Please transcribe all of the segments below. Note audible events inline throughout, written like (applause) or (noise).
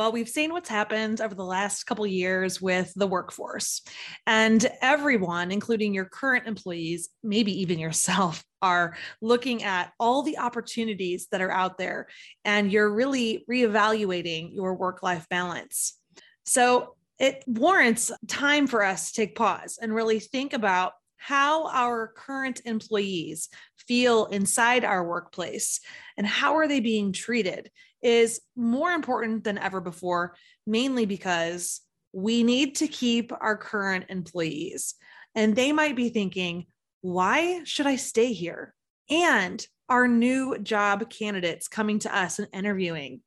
Well, we've seen what's happened over the last couple years with the workforce, and everyone, including your current employees, maybe even yourself, (laughs) are looking at all the opportunities that are out there, and you're really reevaluating your work life balance. So, it warrants time for us to take pause and really think about how our current employees feel inside our workplace and how are they being treated is more important than ever before mainly because we need to keep our current employees. And they might be thinking why should i stay here? And our new job candidates coming to us and interviewing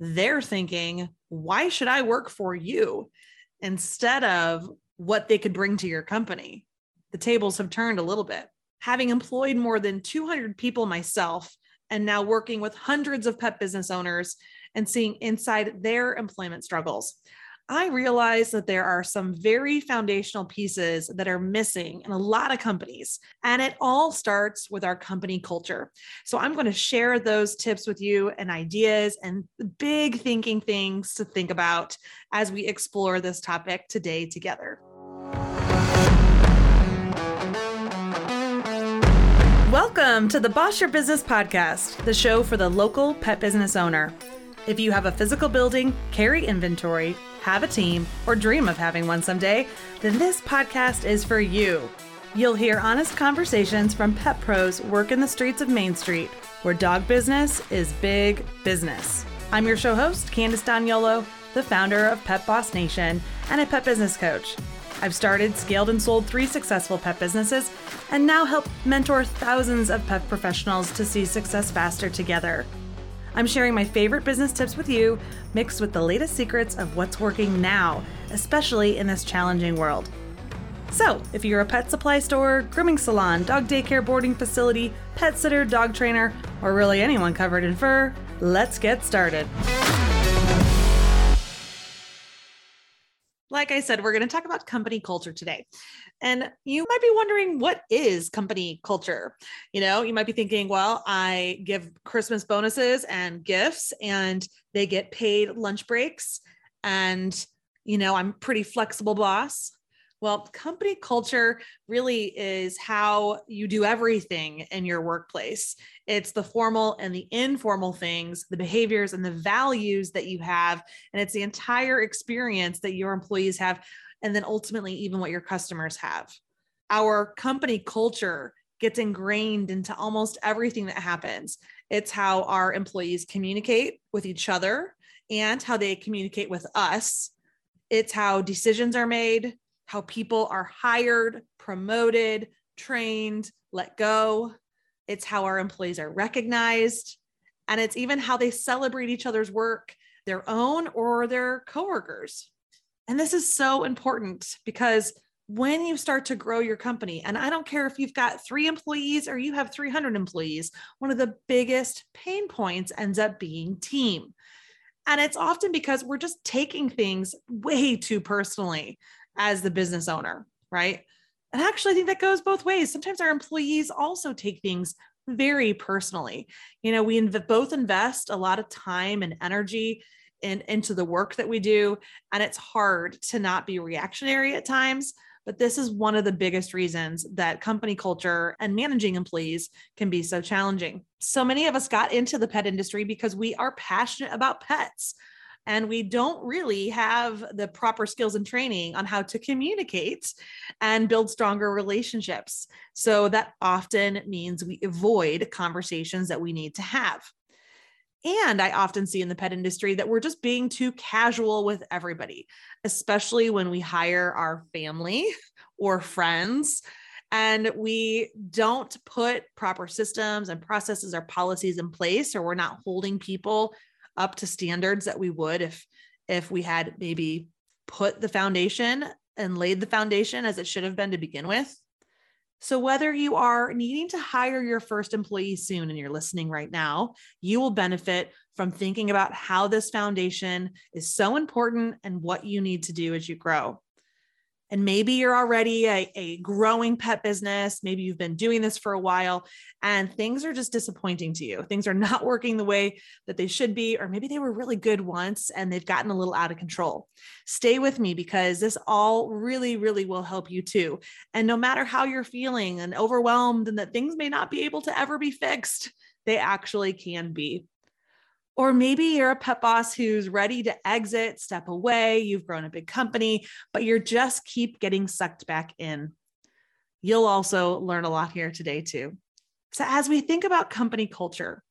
they're thinking why should i work for you? instead of what they could bring to your company. The tables have turned a little bit. Having employed more than 200 people myself and now working with hundreds of pet business owners and seeing inside their employment struggles, I realize that there are some very foundational pieces that are missing in a lot of companies. And it all starts with our company culture. So I'm going to share those tips with you and ideas and big thinking things to think about as we explore this topic today together. Welcome to the Boss Your Business podcast, the show for the local pet business owner. If you have a physical building, carry inventory, have a team, or dream of having one someday, then this podcast is for you. You'll hear honest conversations from pet pros working the streets of Main Street, where dog business is big business. I'm your show host, Candace D'Agnolo, the founder of Pet Boss Nation and a pet business coach. I've started, scaled, and sold three successful pet businesses, and now help mentor thousands of pet professionals to see success faster together. I'm sharing my favorite business tips with you, mixed with the latest secrets of what's working now, especially in this challenging world. So, if you're a pet supply store, grooming salon, dog daycare boarding facility, pet sitter, dog trainer, or really anyone covered in fur, let's get started. Like I said, we're going to talk about company culture today. And you might be wondering, what is company culture? You know, you might be thinking, well, I give Christmas bonuses and gifts, and they get paid lunch breaks. And, you know, I'm pretty flexible boss. Well, company culture really is how you do everything in your workplace. It's the formal and the informal things, the behaviors and the values that you have. And it's the entire experience that your employees have. And then ultimately, even what your customers have. Our company culture gets ingrained into almost everything that happens. It's how our employees communicate with each other and how they communicate with us. It's how decisions are made, how people are hired, promoted, trained, let go. It's how our employees are recognized. And it's even how they celebrate each other's work, their own or their coworkers. And this is so important because when you start to grow your company, and I don't care if you've got three employees or you have 300 employees, one of the biggest pain points ends up being team. And it's often because we're just taking things way too personally as the business owner, right? And actually, I think that goes both ways. Sometimes our employees also take things very personally. You know, we inv- both invest a lot of time and energy in, into the work that we do, and it's hard to not be reactionary at times. But this is one of the biggest reasons that company culture and managing employees can be so challenging. So many of us got into the pet industry because we are passionate about pets and we don't really have the proper skills and training on how to communicate and build stronger relationships. So that often means we avoid conversations that we need to have. And I often see in the pet industry that we're just being too casual with everybody, especially when we hire our family (laughs) or friends and we don't put proper systems and processes or policies in place, or we're not holding people up to standards that we would if if we had maybe put the foundation and laid the foundation as it should have been to begin with. So, whether you are needing to hire your first employee soon and you're listening right now, you will benefit from thinking about how this foundation is so important and what you need to do as you grow. And maybe you're already a, a growing pet business. Maybe you've been doing this for a while and things are just disappointing to you. Things are not (laughs) working the way that they should be, or maybe they were really good once and they've gotten a little out of control. Stay with me because this all really, really will help you too. And no matter how you're feeling and overwhelmed and that things may not be able to ever be fixed, they actually can be. Or maybe you're a pet boss who's ready to exit, step away, you've grown a big company, but you're just keep getting sucked back in. You'll also learn a lot here today, too. So, as we think about company culture,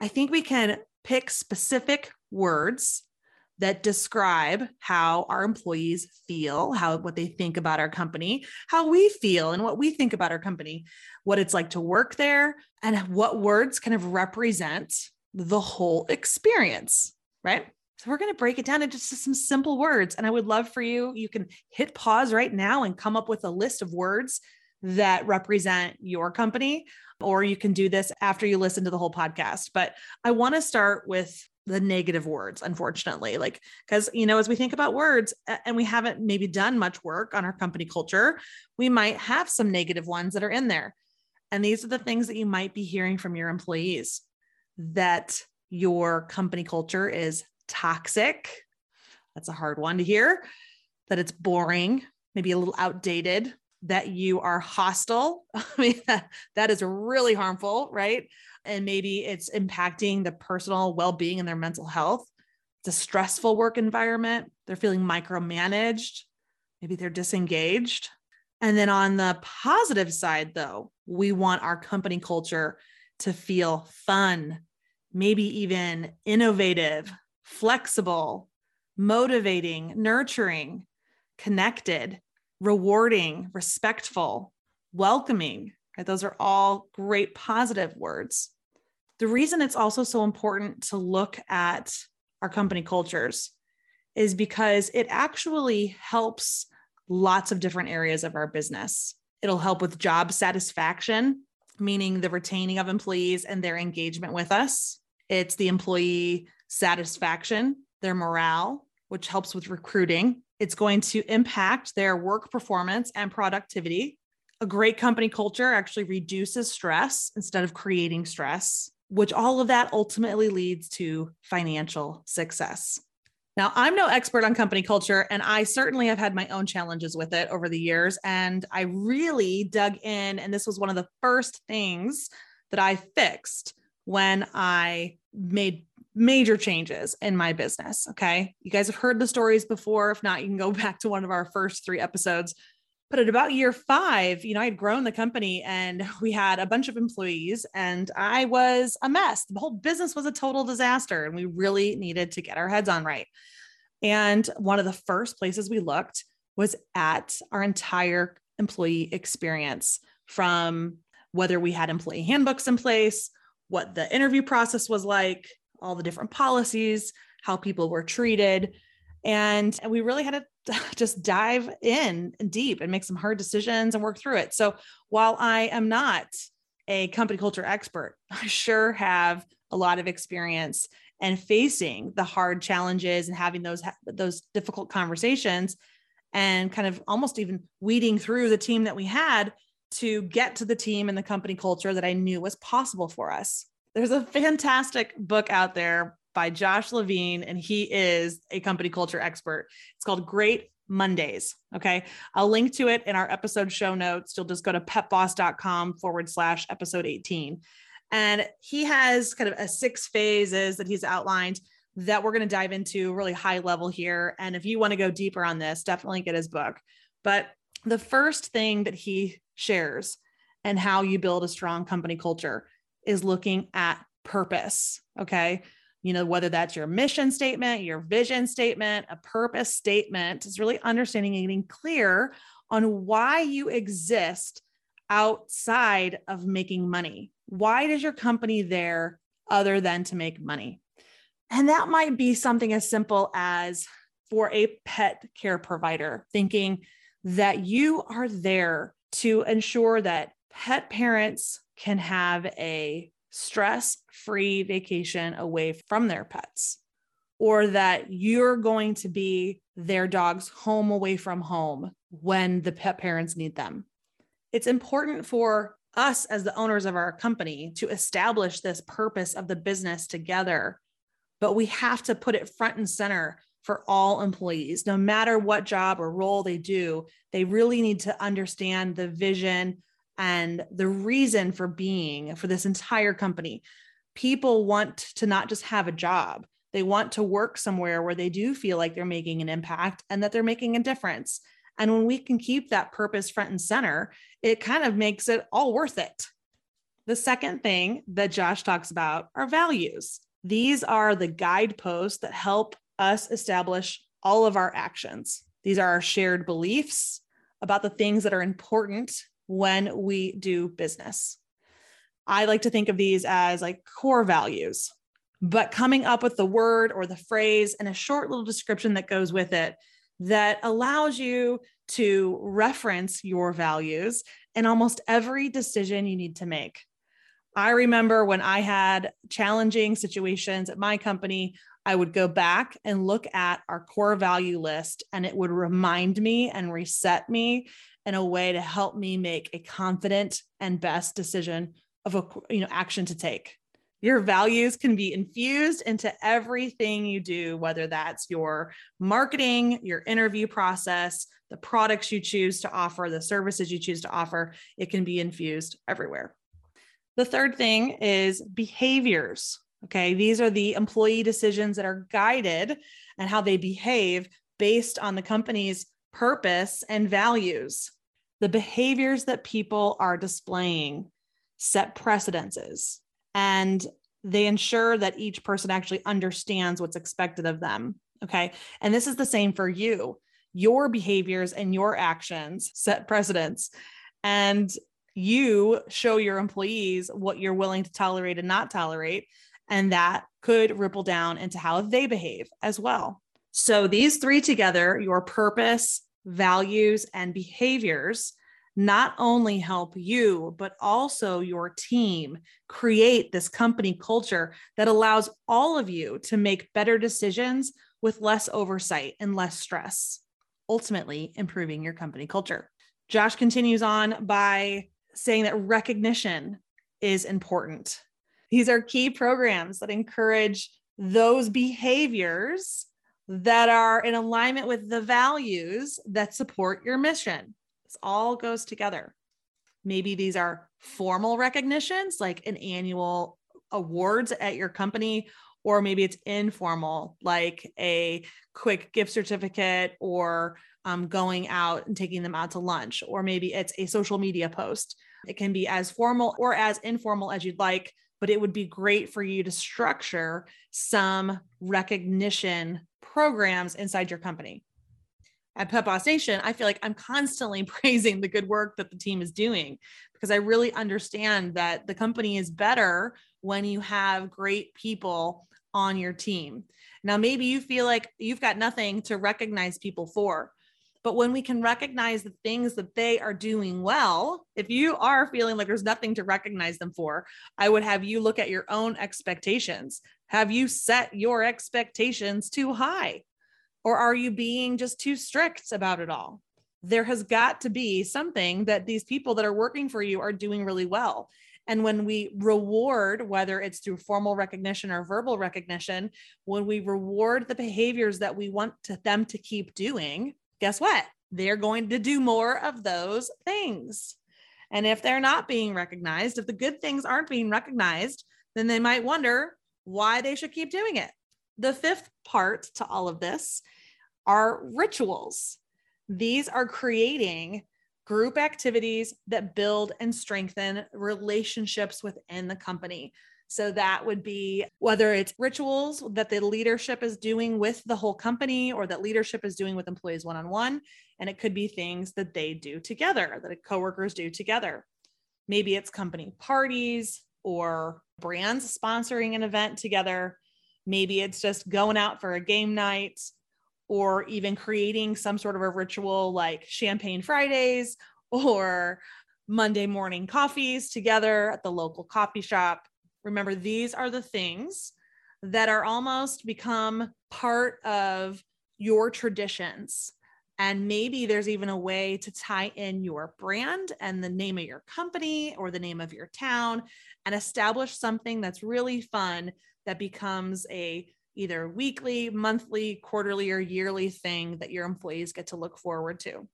I think we can pick specific words that describe how our employees feel, how what they think about our company, how we feel and what we think about our company, what it's like to work there, and what words kind of represent the whole experience, right? So we're going to break it down into just some simple words. And I would love for you, you can hit pause right now and come up with a list of words that represent your company, or you can do this after you listen to the whole podcast. But I want to start with the negative words, unfortunately, like, because, you know, as we think about words and we haven't maybe done much work on our company culture, we might have some negative ones that are in there. And these are the things that you might be hearing from your employees that your company culture is toxic. That's a hard one to hear. That it's boring, maybe a little outdated, that you are hostile. (laughs) I mean, that, is really harmful, right? And maybe it's impacting the personal well being and their mental health. It's a stressful work environment. They're feeling micromanaged. Maybe they're disengaged. And then on the positive side, though, we want our company culture to feel fun, maybe even innovative, flexible, motivating, nurturing, connected, rewarding, respectful, welcoming. Right? Those are all great positive words. The reason it's also so important to look at our company cultures is because it actually helps lots of different areas of our business. It'll help with job satisfaction meaning the retaining of employees and their engagement with us. It's the employee satisfaction, their morale, which helps with recruiting. It's going to impact their work performance and productivity. A great company culture actually reduces stress instead of creating stress, which all of that ultimately leads to financial success. Now, I'm no expert on company culture, and I certainly have had my own challenges with it over the years. And I really dug in, and this was one of the first things that I fixed when I made major changes in my business. Okay. You guys have heard the stories before. If not, you can go (laughs) back to one of our first three episodes. But at about year five, you know, I had grown the company and (laughs) we had a bunch of employees and I was a mess. The whole business was a total disaster and we really needed to get our heads on right. And one of the first places we looked was at our entire employee experience from whether we had employee handbooks in place, what the interview process was like, all the different policies, how people were treated. And, we really had to (laughs) just dive in deep and make some hard decisions and work through it. So while I am not a company culture expert, (laughs) I sure have a lot of experience and facing the hard challenges and having those those difficult conversations and kind of almost even weeding through the team that we had to get to the team and the company culture that I knew was possible for us. There's a fantastic book out there by Josh Levine, and he is a company culture expert. It's called Great Mondays. Okay. I'll link to it in our episode show notes. You'll just go to petboss.com forward slash episode 18. And he has kind of a six phases that he's outlined that we're going to dive into really high level here. And if you want to go deeper on this, definitely get his book. But the first thing that he shares and how you build a strong company culture is looking at purpose. Okay. You know, whether that's your mission statement, your vision statement, a purpose statement, is really understanding and getting clear on why you exist outside of making money. Why does your company there other than to make money? And that might be something as simple as for a pet care provider, thinking that you are there to ensure that pet parents can have a stress free vacation away from their pets. or that you're going to be their dog's home away from home when the pet parents need them. It's important for us as the owners of our company to establish this purpose of the business together, but we have to put it front and center for all employees, no matter what job or role they do. They really need to understand the vision and the reason for being for this entire company. People want to not just have a job, they want to work somewhere where they do feel like they're making an impact and that they're making a difference. And when we can keep that purpose front and center, it kind of makes it all worth it. The second thing that Josh talks about are values. These are the guideposts that help us establish all of our actions. These are our shared beliefs about the things that are important when we do business. I like to think of these as like core values, but coming up with the word or the phrase and a short little description that goes with it that allows you to reference your values in almost every decision you need to make. I remember when I had challenging situations at my company, I would go back and look at our core value list and it would remind me and reset me in a way to help me make a confident and best decision of a you know action to take. Your values can be infused into everything you do, whether that's your marketing, your interview process, the products you choose to offer, the services you choose to offer. It can be infused everywhere. The third thing is behaviors. Okay. These are the employee decisions that are guided and how they behave based on the company's purpose and values. The behaviors that people are displaying set precedences and they ensure that each person actually understands what's expected of them. Okay. And this is the same for you. Your behaviors and your actions set precedents, and you show your employees what you're willing to tolerate and not tolerate. And that could ripple down into how they behave as well. So, these three together your purpose, values, and behaviors not only help you, but also your team create this company culture that allows all of you to make better decisions with less oversight and less stress, ultimately improving your company culture. Josh continues on by saying that recognition is important. These are key programs that encourage those behaviors that are in alignment with the values that support your mission. This all goes together. Maybe these are formal recognitions, like an annual awards at your company, or maybe it's informal, like a quick gift certificate or um, going out and taking them out to lunch, or maybe it's a social media post. It can be as formal or as informal as you'd like, but it would be great for you to structure some recognition programs inside your company at Pet Boss Nation, I feel like I'm constantly (laughs) praising the good work that the team is doing because I really understand that the company is better when you have great people on your team. Now, maybe you feel like you've got nothing to recognize people for, but when we can recognize the things that they are doing well, if you are feeling like there's nothing to recognize them for, I would have you look at your own expectations. Have you set your expectations too high? Or are you being just too strict about it all? There has got to be something that these people that are working for you are doing really well. And when we reward, whether it's through formal recognition or verbal recognition, when we reward the behaviors that we want to them to keep doing, guess what? They're going to do more of those things. And if they're not being recognized, if the good things aren't being recognized, then they might wonder why they should keep doing it. The fifth part to all of this are rituals. These are creating group activities that build and strengthen relationships within the company. So that would be whether it's rituals that the leadership is doing with the whole company or that leadership is doing with employees one on one. And it could be things that they do together, that coworkers do together. Maybe it's company parties or brands sponsoring an event together. Maybe it's just going out for a game night or even creating some sort of a ritual like champagne Fridays (laughs) or Monday morning coffees together at the local coffee shop. Remember, these are the things that are almost become part of your traditions. And maybe there's even a way to tie in your brand and the name of your company or the name of your town and establish something that's really fun that becomes a either weekly, monthly, quarterly, or yearly thing that your employees get to look forward to.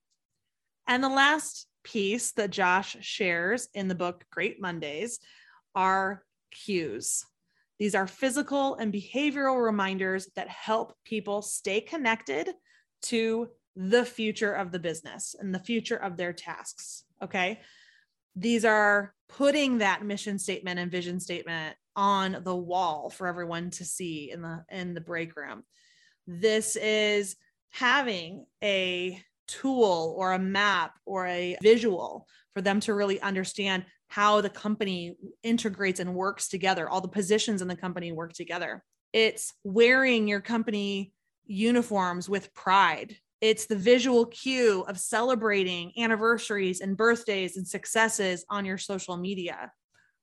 And the last piece that Josh shares in the book Great Mondays are cues. These are physical and behavioral reminders that help people stay connected to the future of the business and the future of their tasks. Okay. These are putting that mission statement and vision statement on the wall for everyone to see in the in the break room. This is having a tool or a map or a visual for them to really understand how the company integrates and works together, all the positions in the company work together. It's wearing your company uniforms with pride. It's the visual cue of celebrating anniversaries and birthdays and successes on your social media.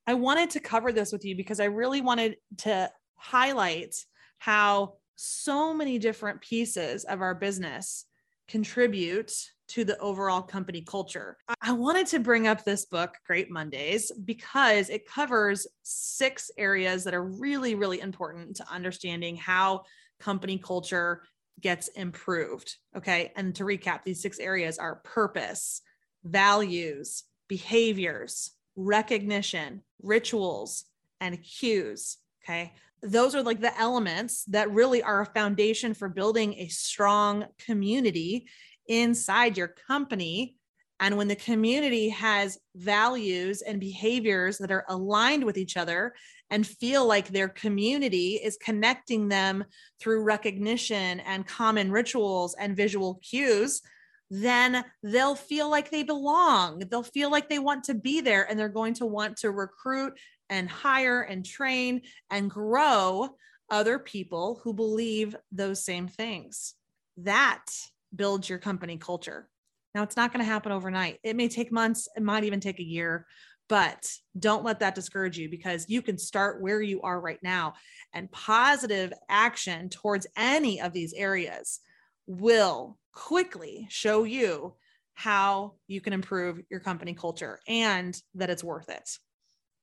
I wanted to cover this with you because I really wanted to highlight how so many different pieces of our business contribute to the overall company culture. I wanted to bring up this book, Great Mondays, because it covers six areas that are really, really important to understanding how company culture gets improved. Okay. And to recap, these six areas are purpose, values, behaviors, recognition, rituals, and cues. Okay. Those are like the elements that really are a foundation for building a strong community inside your company. And when the community has values and behaviors that are aligned with each other and feel like their community is connecting them through recognition and common rituals and visual cues, then they'll feel like they belong. They'll feel like they want to be there and they're going to want to recruit and hire and train and grow other people who believe those same things. That builds your company culture. Now, it's not going to happen overnight. It may take months, it might even take a year, but don't let that discourage you because you can start where you are right now. And positive action towards any of these areas will quickly show you how you can improve your company culture and that it's worth it.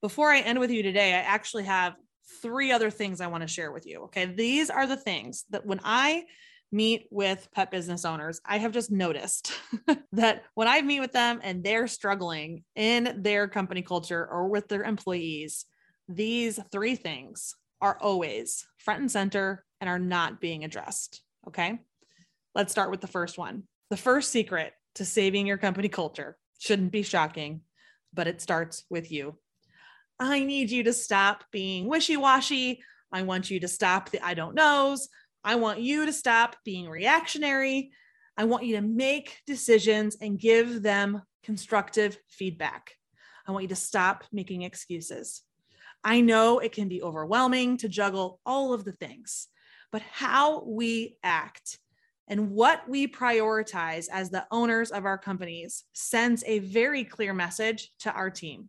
Before I end with you today, I actually have three other things I want to share with you. Okay. These are the things that when I meet with pet business owners, I have just noticed (laughs) that when I meet with them and they're struggling in their company culture or with their employees, these three things are always front and center and are not being addressed. Okay. Let's start with the first one. The first secret to saving your company culture shouldn't be shocking, but it starts with you. I need you to stop being wishy washy. I want you to stop the I don't knows. I want you to stop being reactionary. I want you to make decisions and give them constructive feedback. I want you to stop making excuses. I know it can be overwhelming to juggle all of the things, but how we act and what we prioritize as the owners of our companies sends a very clear message to our team.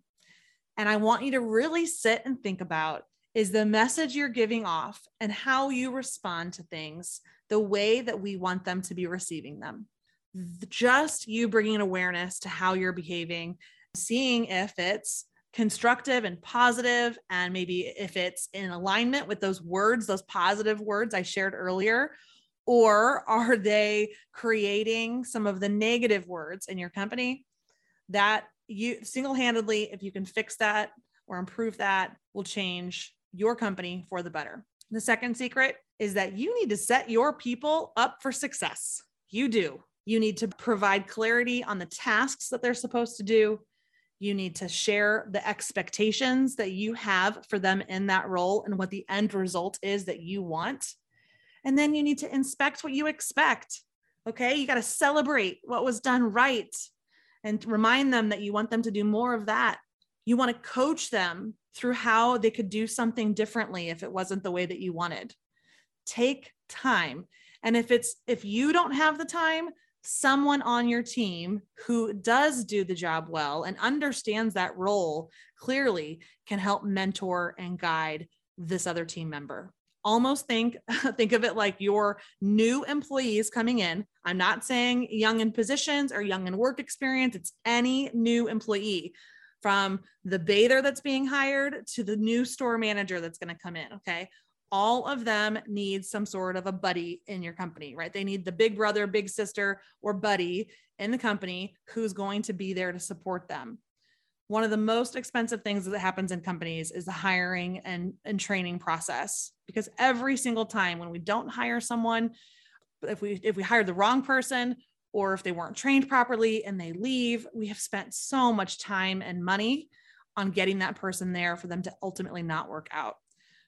And I want you to really sit and think about is the message you're giving off and how you respond to things the way that we want them to be receiving them. Just you bringing awareness to how you're behaving, seeing if it's constructive and positive, and maybe if it's in alignment with those words, those positive words I shared earlier, or are they creating some of the negative words in your company that you single-handedly if you can fix that or improve that will change your company for the better the second secret is that you need to set your people up for success you do you need to provide clarity on the tasks that they're supposed to do you need to share the expectations that you have for them in that role and what the end result is that you want and then you need to inspect what you expect. Okay. You got to celebrate what was done right and remind them that you want them to do more of that. You want to coach them through how they could do something differently if it wasn't the way that you wanted. Take time. And if it's if you don't have the time, someone on your team who does do the job well and understands that role clearly can help mentor and guide this other team member. almost think (laughs) think of it like your new employees coming in i'm not saying young in positions or young in work experience it's any new employee from the bather that's being hired to the new store manager that's going to come in okay? All of them need some sort of a buddy in your company right? They need the big brother big sister or buddy in the company who's going to be there to support them. One of the most expensive things that happens in companies is the hiring and, and training process because every single time when we don't hire someone if we if we hired the wrong person or if they weren't trained properly and they leave we have spent so much time and money on getting that person there for them to ultimately not work out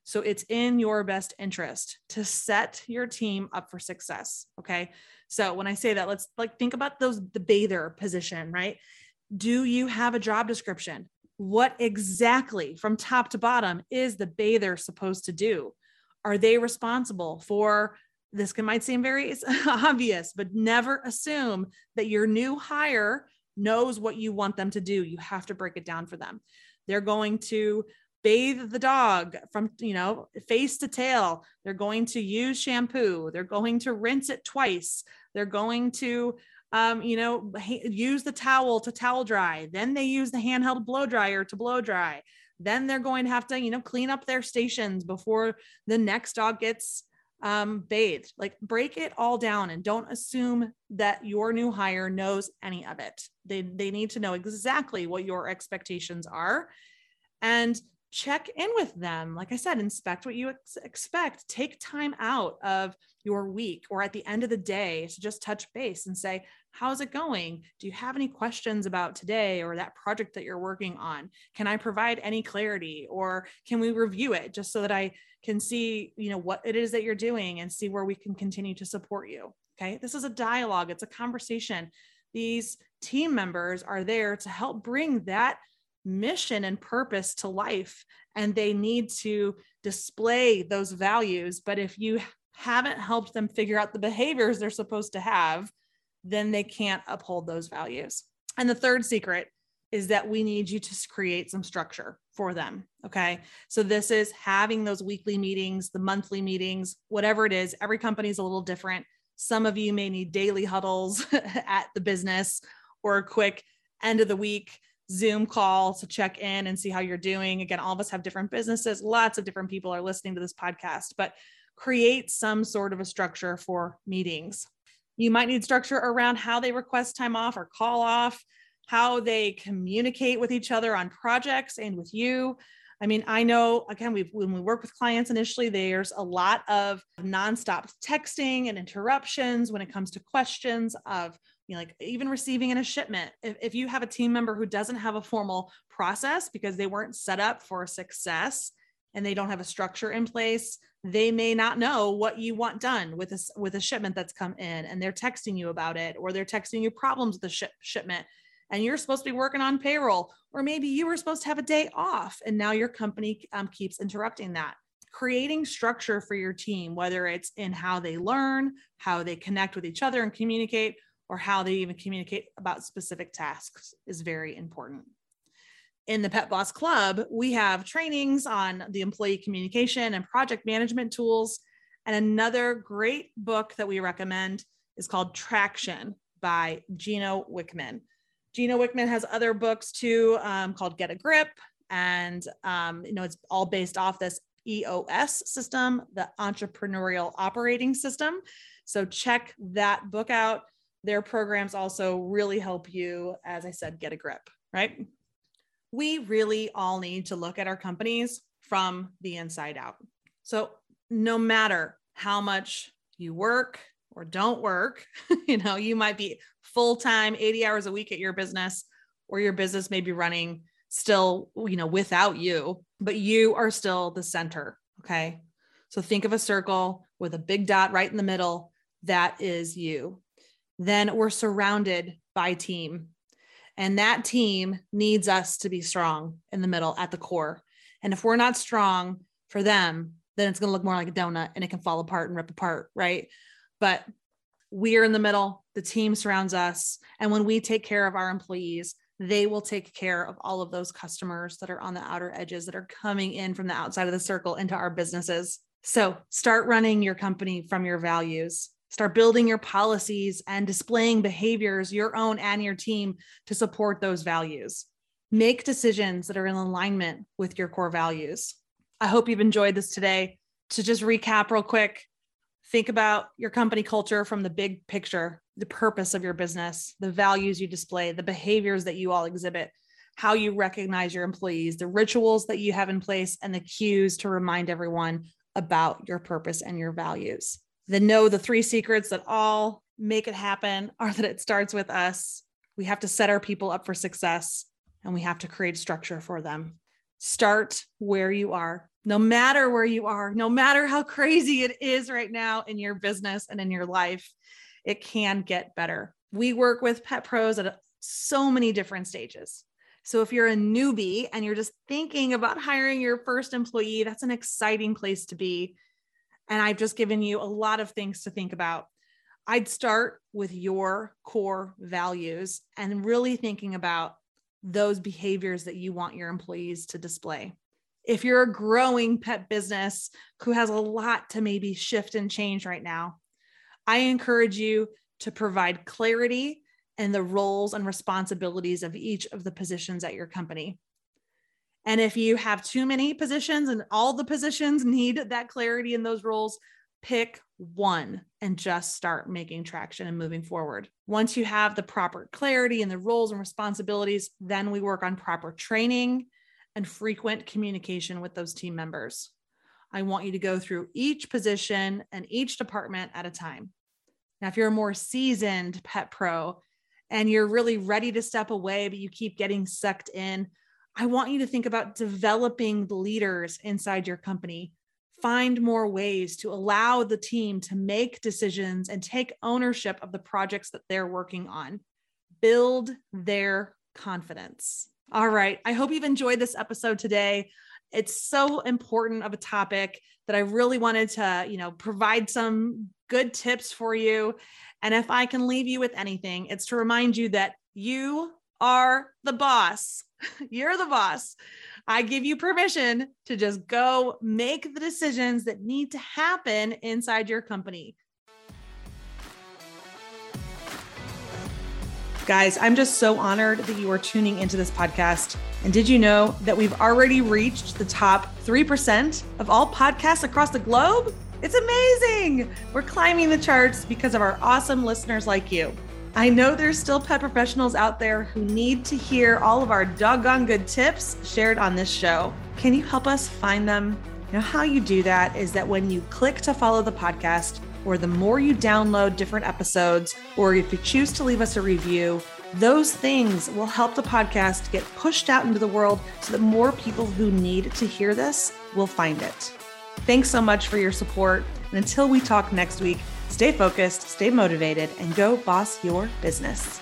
so it's in your best interest to set your team up for success okay so when i say that let's like think about those the bather position right do you have a job description? What exactly from top to bottom is the bather supposed to do? Are they responsible for this can might seem very (laughs) obvious, but never assume that your new hire knows what you want them to do. You have to break it down for them. They're going to bathe the dog from you know face to tail they're going to use shampoo they're going to rinse it twice they're going to um, you know, use the towel to towel dry. Then they use the handheld blow dryer to blow dry. Then they're going to have to, you know, clean up their stations before the next dog gets um, bathed. Like break it all down and don't assume that your new hire knows any of it. They, they need to know exactly what your expectations are and check in with them. Like I said, inspect what you ex- expect. Take time out of your week or at the end of the day to just touch base and say, How's it going? Do you have any questions about today or that project that you're working on? Can I provide any clarity or can we review it just so that I can see, you know, what it is that you're doing and see where we can continue to support you? Okay. This is a dialogue, it's a conversation. These team members are there to help bring that mission and purpose to life and they need to display those values but if you haven't helped them figure out the behaviors they're supposed to have then they can't uphold those values. And the third secret is that we need you to create some structure for them. Okay. So this is having those weekly meetings, the monthly meetings, whatever it is. Every company is a little different. Some of you may need daily huddles (laughs) at the business or a quick end of the week Zoom call to check in and see how you're doing. Again, all of us have different businesses. Lots of different people are listening to this podcast, but create some sort of a structure for meetings. You might need structure around how they request time off or call off, how they communicate with each other on projects and with you. I mean, I know again, we when we work with clients initially, there's a lot of nonstop texting and interruptions when it comes to questions of you know, like even receiving in a shipment. If, if you have a team member who doesn't have a formal process because they weren't set up for success and they don't have a structure in place, they may not know what you want done with a, with a shipment that's come in and they're texting you about it or they're texting you problems with the ship, shipment and you're supposed to be working on payroll or maybe you were supposed to have a day off and now your company um, keeps interrupting that. Creating structure for your team whether it's in how they learn how they connect with each other and communicate or how they even communicate about specific tasks is very important in the Pet Boss Club, we have trainings on the employee communication and project management tools. And another great book that we recommend is called Traction by Gino Wickman. Gino Wickman has other books too um, called Get a Grip. And, um, you know, it's all based off this EOS system, the Entrepreneurial Operating System. So check that book out. Their programs also really help you, as I said, get a grip, right? We really all need to look at our companies from the inside out. So, no matter how much you work or don't work, (laughs) you know, you might be full time, 80 hours a week at your business, or your business may be running still, you know, without you, but you are still the center. Okay. So, think of a circle with a big dot right in the middle. That is you. Then we're surrounded by team and that team needs us to be strong in the middle at the core. And if we're not strong for them, then it's going to look more like a donut and it can fall apart and rip apart. Right. But we're in the middle, the team surrounds us. And when we take care of our employees, they will take care of all of those customers that are on the outer edges that are coming in from the outside of the circle into our businesses. So start running your company from your values. Start building your policies and displaying behaviors, your own and your team, to support those values. Make decisions that are in alignment with your core values. I hope you've enjoyed this today. To just recap real quick, think about your company culture from the big picture, the purpose of your business, the values you display, the behaviors that you all exhibit, how you recognize your employees, the rituals that you have in place, and the cues to remind everyone about your purpose and your values. Then know the three secrets that all make it happen (laughs) are that it starts with us. We have to set our people up for success and we have to create structure for them. Start where you are, no matter where you are, no matter how crazy it is right now in your business and in your life, it can get better. We work with pet pros at so many different stages. So if you're a newbie and you're just thinking about hiring your first employee, that's an exciting place to be. And I've just given you a lot of things to think about. I'd start with your core values and really thinking about those behaviors that you want your employees to display. If you're a growing pet business who has a lot to maybe shift and change right now, I encourage you to provide clarity and the roles and responsibilities of each of the positions at your company. And if you have too many positions and all the positions need that clarity in those roles, pick one and just start making traction and moving forward. Once you have the proper clarity and the roles and responsibilities, then we work on proper training and frequent communication with those team members. I want you to go through each position and each department at a time. Now, if you're a more seasoned pet pro, and you're really ready to step away, but you keep getting sucked in, I want you to think about developing the leaders inside your company. Find more ways to allow the team to make decisions and take ownership of the projects that they're working on. Build their confidence. All right. I hope you've enjoyed this episode today. It's so important of a topic that I really wanted to, you know, provide some good tips for you and if I can leave you with anything, it's to remind you that you are the boss. (laughs) You're the boss. I give you permission to just go make the decisions that need to happen inside your company. Guys, I'm just so honored that you are tuning into this podcast. And did you know that we've already reached the top 3% of all podcasts across the globe? It's amazing. We're climbing the charts because of our awesome listeners like you. I know there's still pet professionals out there who need to hear all of our doggone good tips shared on this show. Can you help us find them? Know, how you do that is that when you click to follow the podcast, or the more you download different episodes, or if you choose to leave us a review, those things will help the podcast get pushed out into the world so that more people who need to hear this will find it. Thanks so much for your support. And until we talk next week, stay focused, stay motivated, and go boss your business.